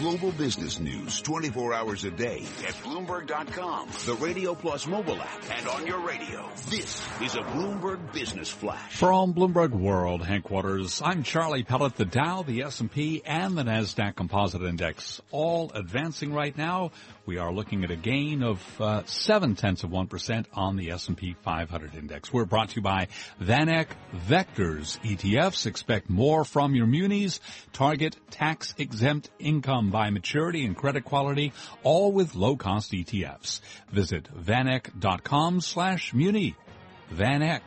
Global business news 24 hours a day at Bloomberg.com, the Radio Plus mobile app, and on your radio. This is a Bloomberg Business Flash. From Bloomberg World headquarters, I'm Charlie Pellet. The Dow, the S&P, and the NASDAQ Composite Index all advancing right now. We are looking at a gain of uh, seven tenths of one percent on the S&P 500 index. We're brought to you by VanEck Vectors ETFs. Expect more from your munis. Target tax exempt income by maturity and credit quality, all with low cost ETFs. Visit vaneck.com slash muni. VanEck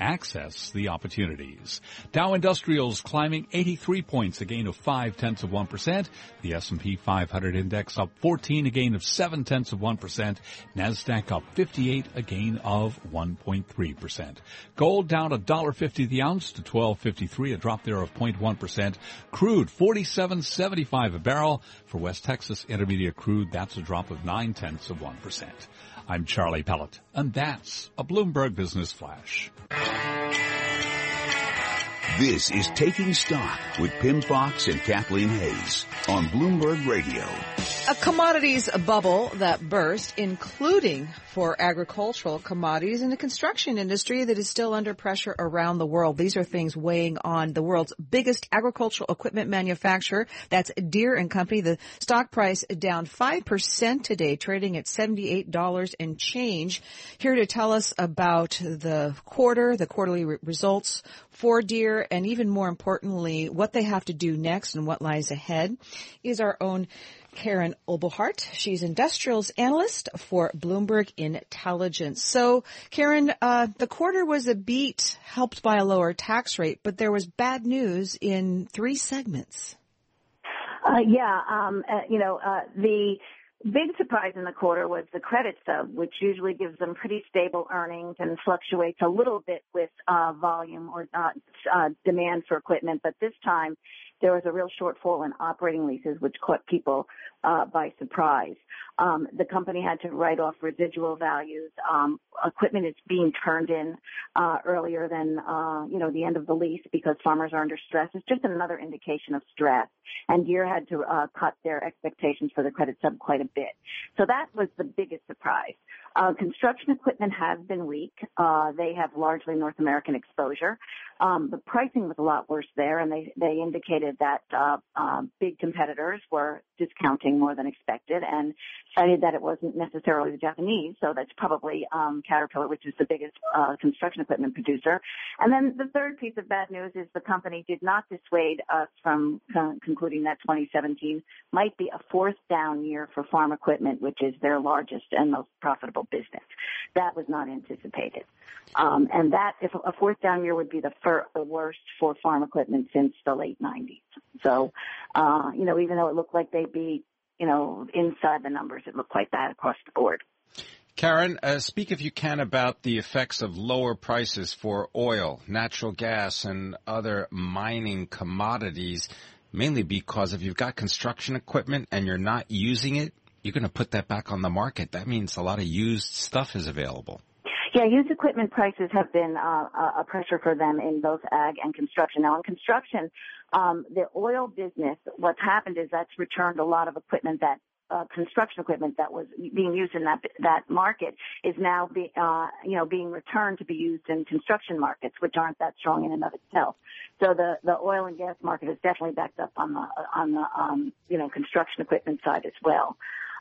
access the opportunities. Dow Industrials climbing 83 points, a gain of 5 tenths of 1%. The S&P 500 index up 14, a gain of 7 tenths of 1%. NASDAQ up 58, a gain of 1.3%. Gold down $1.50 the ounce to 12.53, a drop there of 0.1%. Crude 47.75 a barrel. For West Texas Intermediate crude, that's a drop of 9 tenths of 1%. I'm Charlie Pellet, and that's a Bloomberg Business Flash. This is Taking Stock with Pimm Fox and Kathleen Hays on Bloomberg Radio. A commodities bubble that burst, including for agricultural commodities and the construction industry that is still under pressure around the world. These are things weighing on the world's biggest agricultural equipment manufacturer. That's Deere and Company. The stock price down 5% today, trading at $78 and change. Here to tell us about the quarter, the quarterly re- results for Deere, and even more importantly, what they have to do next and what lies ahead is our own Karen Ubelhart. She's industrials analyst for Bloomberg Intelligence. So, Karen, uh, the quarter was a beat helped by a lower tax rate, but there was bad news in three segments. Uh, yeah, um, uh, you know, uh, the big surprise in the quarter was the credit sub, which usually gives them pretty stable earnings and fluctuates a little bit with uh, volume or uh, uh, demand for equipment. But this time, there was a real shortfall in operating leases, which caught people uh, by surprise. Um, the company had to write off residual values. Um, equipment is being turned in uh, earlier than uh, you know the end of the lease because farmers are under stress. It's just another indication of stress. And Deere had to uh, cut their expectations for the credit sub quite a bit. So that was the biggest surprise. Uh, construction equipment has been weak. Uh, they have largely North American exposure. Um, the pricing was a lot worse there, and they they indicated that uh, um, big competitors were discounting more than expected, and cited that it wasn't necessarily the Japanese, so that's probably um, Caterpillar, which is the biggest uh, construction equipment producer. And then the third piece of bad news is the company did not dissuade us from con- concluding that 2017 might be a fourth down year for farm equipment, which is their largest and most profitable business. That was not anticipated. Um, and that, if a fourth down year would be the, fir- the worst for farm equipment since the late 90s. So, uh, you know, even though it looked like they'd be you know, inside the numbers, it looked like that across the board. Karen, uh, speak if you can about the effects of lower prices for oil, natural gas, and other mining commodities, mainly because if you've got construction equipment and you're not using it, you're going to put that back on the market. That means a lot of used stuff is available. Yeah, used equipment prices have been uh, a pressure for them in both ag and construction. Now, in construction, um, the oil business, what's happened is that's returned a lot of equipment that uh, construction equipment that was being used in that that market is now be, uh, you know being returned to be used in construction markets, which aren't that strong in and of itself. So the the oil and gas market is definitely backed up on the on the um, you know construction equipment side as well.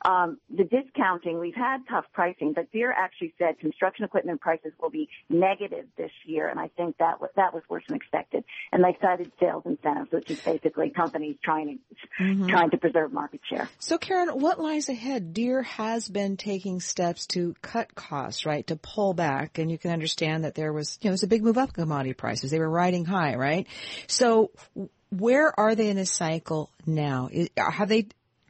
Um, the discounting, we've had tough pricing, but Deere actually said construction equipment prices will be negative this year, and I think that was, that was worse than expected. And they cited sales incentives, which is basically companies trying to mm-hmm. trying to preserve market share. So, Karen, what lies ahead? Deere has been taking steps to cut costs, right, to pull back, and you can understand that there was, you know, it was a big move up in commodity prices. They were riding high, right? So, where are they in this cycle now? Have they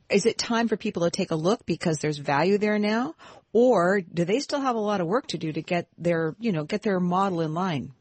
is it time for people to take a look because there's value there now? Or do they still have a lot of work to do to get their, you know, get their model in line?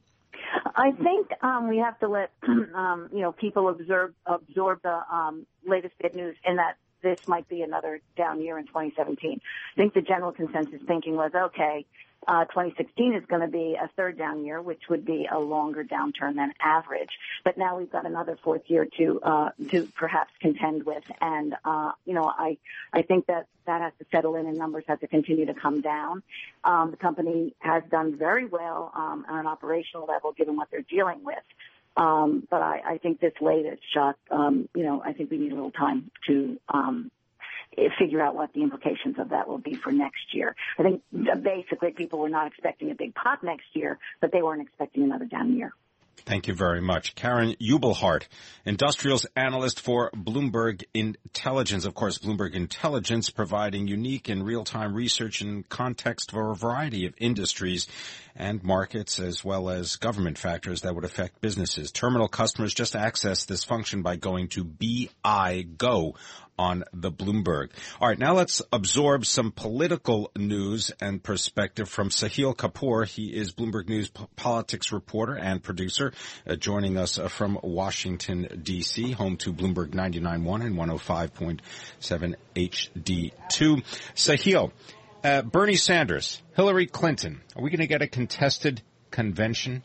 I think um, we have to let um, you know people absorb absorb the um, latest good news in that this might be another down year in 2017. I think the general consensus thinking was okay. Uh, 2016 is going to be a third down year, which would be a longer downturn than average. But now we've got another fourth year to uh, to perhaps contend with, and uh, you know, I I think that that has to settle in, and numbers have to continue to come down. Um, the company has done very well um, on an operational level, given what they're dealing with. Um, but I, I think this latest shock, um, you know, I think we need a little time to um, figure out what the implications of that will be for next year. I think uh, basically people were not expecting a big pop next year, but they weren't expecting another down year. Thank you very much. Karen Ubelhart, industrials analyst for Bloomberg Intelligence. Of course, Bloomberg Intelligence providing unique and real-time research and context for a variety of industries and markets as well as government factors that would affect businesses. Terminal customers just access this function by going to BIGO on the Bloomberg. All right, now let's absorb some political news and perspective from Sahil Kapur. He is Bloomberg News politics reporter and producer, uh, joining us uh, from Washington D.C., home to Bloomberg 99.1 and 105.7 HD2. Sahil, uh, Bernie Sanders, Hillary Clinton, are we going to get a contested convention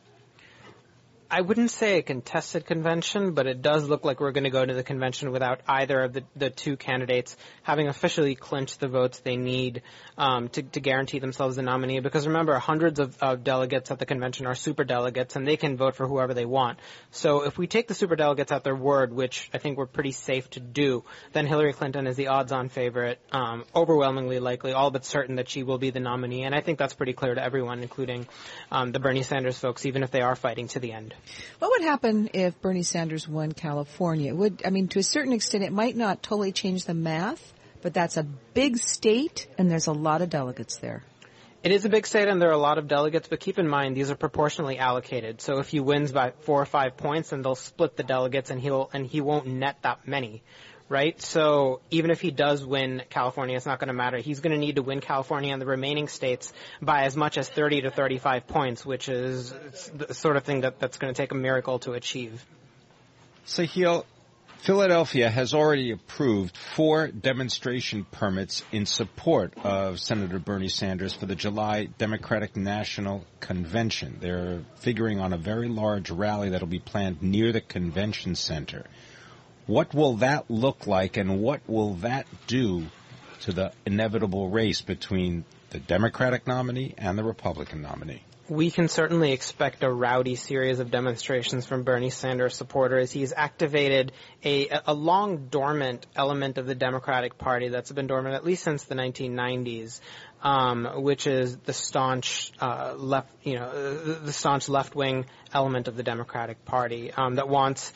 I wouldn't say a contested convention, but it does look like we're going to go to the convention without either of the, the two candidates having officially clinched the votes they need um, to, to, guarantee themselves the nominee. Because remember, hundreds of, of, delegates at the convention are super delegates, and they can vote for whoever they want. So if we take the super delegates at their word, which I think we're pretty safe to do, then Hillary Clinton is the odds-on favorite, um, overwhelmingly likely, all but certain that she will be the nominee. And I think that's pretty clear to everyone, including um, the Bernie Sanders folks, even if they are fighting to the end. What would happen if Bernie Sanders won California? Would I mean to a certain extent it might not totally change the math, but that's a big state and there's a lot of delegates there. It is a big state and there are a lot of delegates, but keep in mind these are proportionally allocated. So if he wins by four or five points, then they'll split the delegates and he'll and he won't net that many right? So even if he does win California, it's not going to matter. He's going to need to win California and the remaining states by as much as 30 to 35 points, which is the sort of thing that, that's going to take a miracle to achieve. Sahil, Philadelphia has already approved four demonstration permits in support of Senator Bernie Sanders for the July Democratic National Convention. They're figuring on a very large rally that'll be planned near the convention center. What will that look like and what will that do to the inevitable race between the Democratic nominee and the Republican nominee? We can certainly expect a rowdy series of demonstrations from Bernie Sanders supporters. He's activated a, a long dormant element of the Democratic Party that's been dormant at least since the 1990s, um, which is the staunch uh, left, you know, the staunch left-wing element of the Democratic Party um, that wants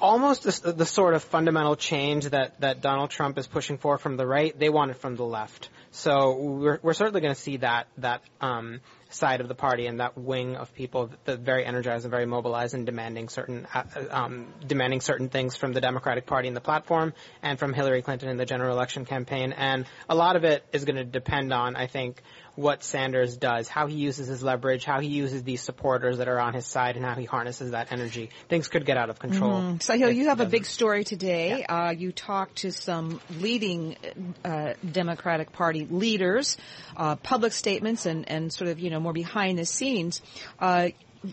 almost the, the, sort of fundamental change that, that Donald Trump is pushing for from the right, they want it from the left. So we're, we're certainly going to see that that um, side of the party and that wing of people that very energized and very mobilized and demanding certain uh, um, demanding certain things from the Democratic Party in the platform and from Hillary Clinton in the general election campaign. And a lot of it is going to depend on, I think, what Sanders does, how he uses his leverage, how he uses these supporters that are on his side, and how he harnesses that energy. Things could get out of control. Mm-hmm. So, you have a big story today. Yeah. Uh, you talked to some leading uh, Democratic Party leaders, uh, public statements, and, and sort of you know more behind the scenes. Uh,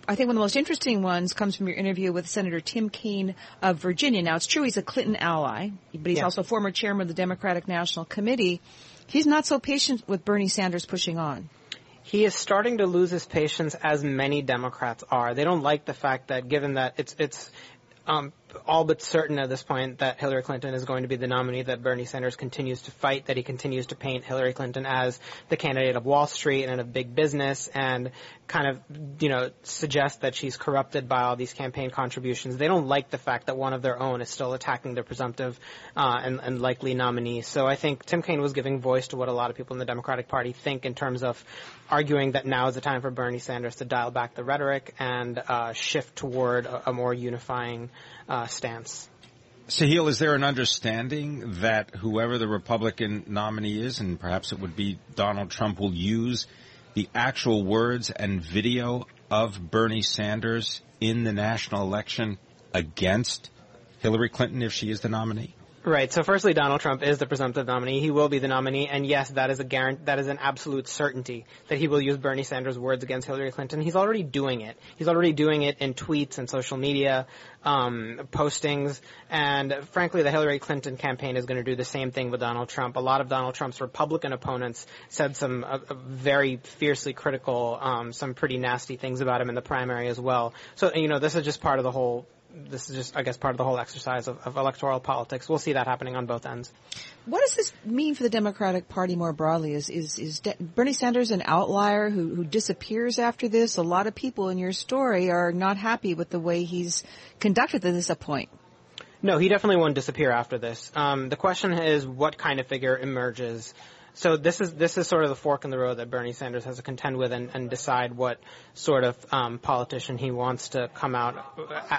I think one of the most interesting ones comes from your interview with Senator Tim Kaine of Virginia. Now, it's true he's a Clinton ally, but he's yeah. also former chairman of the Democratic National Committee. He's not so patient with Bernie Sanders pushing on. He is starting to lose his patience as many Democrats are. They don't like the fact that given that it's it's um, all but certain at this point that Hillary Clinton is going to be the nominee, that Bernie Sanders continues to fight, that he continues to paint Hillary Clinton as the candidate of Wall Street and of big business and kind of, you know, suggest that she's corrupted by all these campaign contributions. They don't like the fact that one of their own is still attacking their presumptive uh, and, and likely nominee. So I think Tim Kaine was giving voice to what a lot of people in the Democratic Party think in terms of arguing that now is the time for Bernie Sanders to dial back the rhetoric and uh, shift toward a, a more unifying uh, Uh, stance. Sahil, is there an understanding that whoever the Republican nominee is, and perhaps it would be Donald Trump, will use the actual words and video of Bernie Sanders in the national election against Hillary Clinton if she is the nominee? Right. So firstly, Donald Trump is the presumptive nominee. He will be the nominee, and yes, that is a guarantee, that is an absolute certainty that he will use Bernie Sanders' words against Hillary Clinton. He's already doing it. He's already doing it in tweets and social media um, postings, and frankly, the Hillary Clinton campaign is going to do the same thing with Donald Trump. A lot of Donald Trump's Republican opponents said some uh, very fiercely critical, um, some pretty nasty things about him in the primary as well. So you know, this is just part of the whole this is just, I guess, part of the whole exercise of, of, electoral politics. We'll see that happening on both ends. What does this mean for the Democratic Party more broadly? Is is, is De- Bernie Sanders an outlier who, who disappears after this? A lot of people in your story are not happy with the way he's conducted this point. No, he definitely won't disappear after this. Um, the question is what kind of figure emerges so this is this is sort of the fork in the road that Bernie Sanders has to contend with and, and decide what sort of um, politician he wants to come out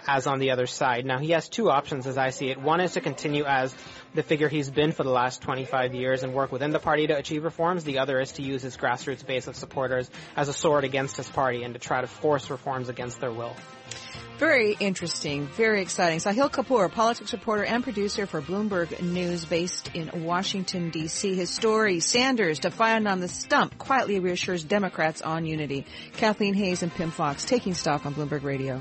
as on the other side. Now he has two options as I see it. One is to continue as the figure he's been for the last 25 years and work within the party to achieve reforms. The other is to use his grassroots base of supporters as a sword against his party and to try to force reforms against their will. Very interesting, very exciting. Sahil Kapur, politics reporter and producer for Bloomberg News based in Washington, D.C. His story, Sanders, defiant on the stump, quietly reassures Democrats on unity. Kathleen Hays and Pimm Fox taking stock on Bloomberg Radio.